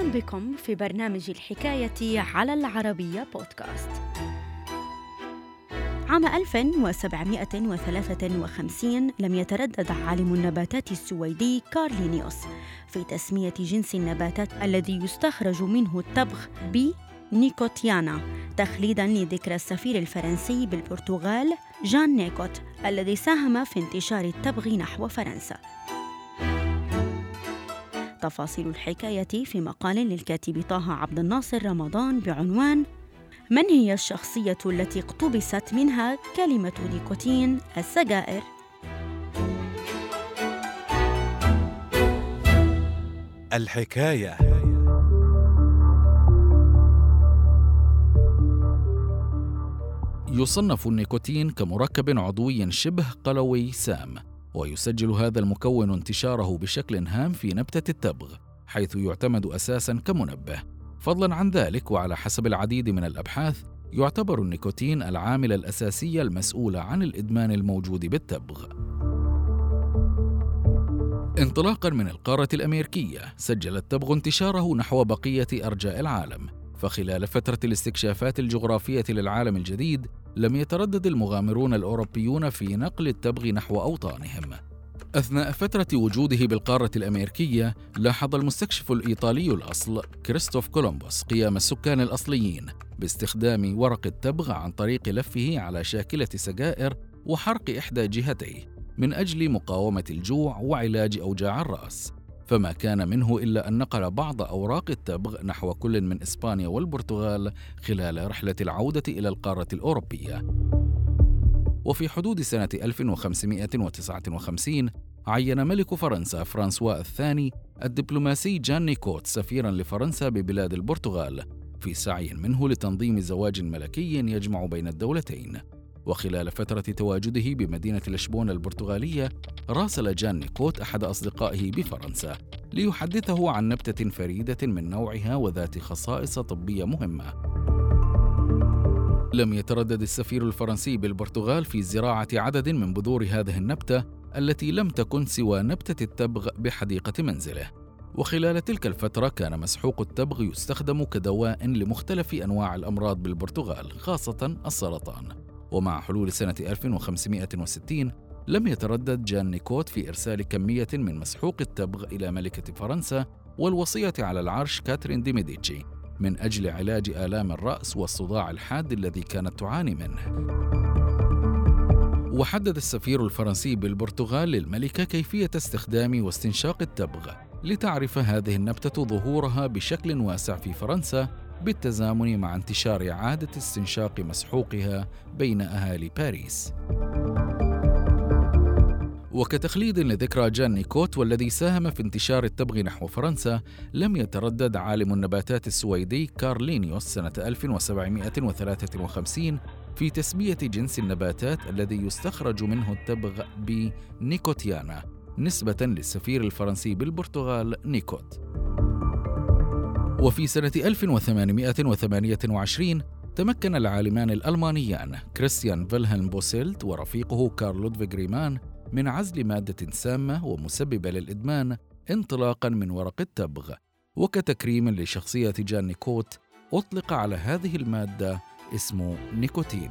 بكم في برنامج الحكاية على العربية بودكاست. عام 1753 لم يتردد عالم النباتات السويدي كارلينيوس في تسمية جنس النباتات الذي يستخرج منه التبغ بنيكوتيانا تخليدا لذكرى السفير الفرنسي بالبرتغال جان نيكوت الذي ساهم في انتشار التبغ نحو فرنسا تفاصيل الحكاية في مقال للكاتب طه عبد الناصر رمضان بعنوان من هي الشخصية التي اقتبست منها كلمة نيكوتين السجائر؟ الحكاية يصنف النيكوتين كمركب عضوي شبه قلوي سام ويسجل هذا المكون انتشاره بشكل هام في نبتة التبغ حيث يعتمد أساسا كمنبه. فضلا عن ذلك وعلى حسب العديد من الأبحاث يعتبر النيكوتين العامل الأساسي المسؤول عن الإدمان الموجود بالتبغ. انطلاقا من القارة الأمريكية سجل التبغ انتشاره نحو بقية أرجاء العالم. فخلال فترة الاستكشافات الجغرافية للعالم الجديد لم يتردد المغامرون الأوروبيون في نقل التبغ نحو أوطانهم. أثناء فترة وجوده بالقارة الأمريكية لاحظ المستكشف الإيطالي الأصل كريستوف كولومبوس قيام السكان الأصليين باستخدام ورق التبغ عن طريق لفه على شاكلة سجائر وحرق إحدى جهتيه من أجل مقاومة الجوع وعلاج أوجاع الرأس. فما كان منه إلا أن نقل بعض أوراق التبغ نحو كل من إسبانيا والبرتغال خلال رحلة العودة إلى القارة الأوروبية. وفي حدود سنة 1559 عين ملك فرنسا فرانسوا الثاني الدبلوماسي جان نيكوت سفيرا لفرنسا ببلاد البرتغال في سعي منه لتنظيم زواج ملكي يجمع بين الدولتين. وخلال فترة تواجده بمدينة لشبونة البرتغالية راسل جان نيكوت أحد أصدقائه بفرنسا ليحدثه عن نبتة فريدة من نوعها وذات خصائص طبية مهمة لم يتردد السفير الفرنسي بالبرتغال في زراعة عدد من بذور هذه النبتة التي لم تكن سوى نبتة التبغ بحديقة منزله. وخلال تلك الفترة كان مسحوق التبغ يستخدم كدواء لمختلف أنواع الأمراض بالبرتغال خاصة السرطان. ومع حلول سنة 1560 لم يتردد جان نيكوت في إرسال كمية من مسحوق التبغ إلى ملكة فرنسا والوصية على العرش كاترين دي ميديتشي من أجل علاج آلام الرأس والصداع الحاد الذي كانت تعاني منه. وحدد السفير الفرنسي بالبرتغال للملكة كيفية استخدام واستنشاق التبغ لتعرف هذه النبتة ظهورها بشكل واسع في فرنسا بالتزامن مع انتشار عادة استنشاق مسحوقها بين أهالي باريس. وكتخليد لذكرى جان نيكوت والذي ساهم في انتشار التبغ نحو فرنسا لم يتردد عالم النباتات السويدي كارل لينيوس سنة 1753 في تسمية جنس النباتات الذي يستخرج منه التبغ بنيكوتيانا نسبة للسفير الفرنسي بالبرتغال نيكوت وفي سنة 1828 تمكن العالمان الألمانيان كريستيان فيلهلم بوسيلت ورفيقه كارل لودفيغ ريمان من عزل مادة سامة ومسببة للإدمان انطلاقا من ورق التبغ وكتكريم لشخصية جان نيكوت أطلق على هذه المادة اسم نيكوتين.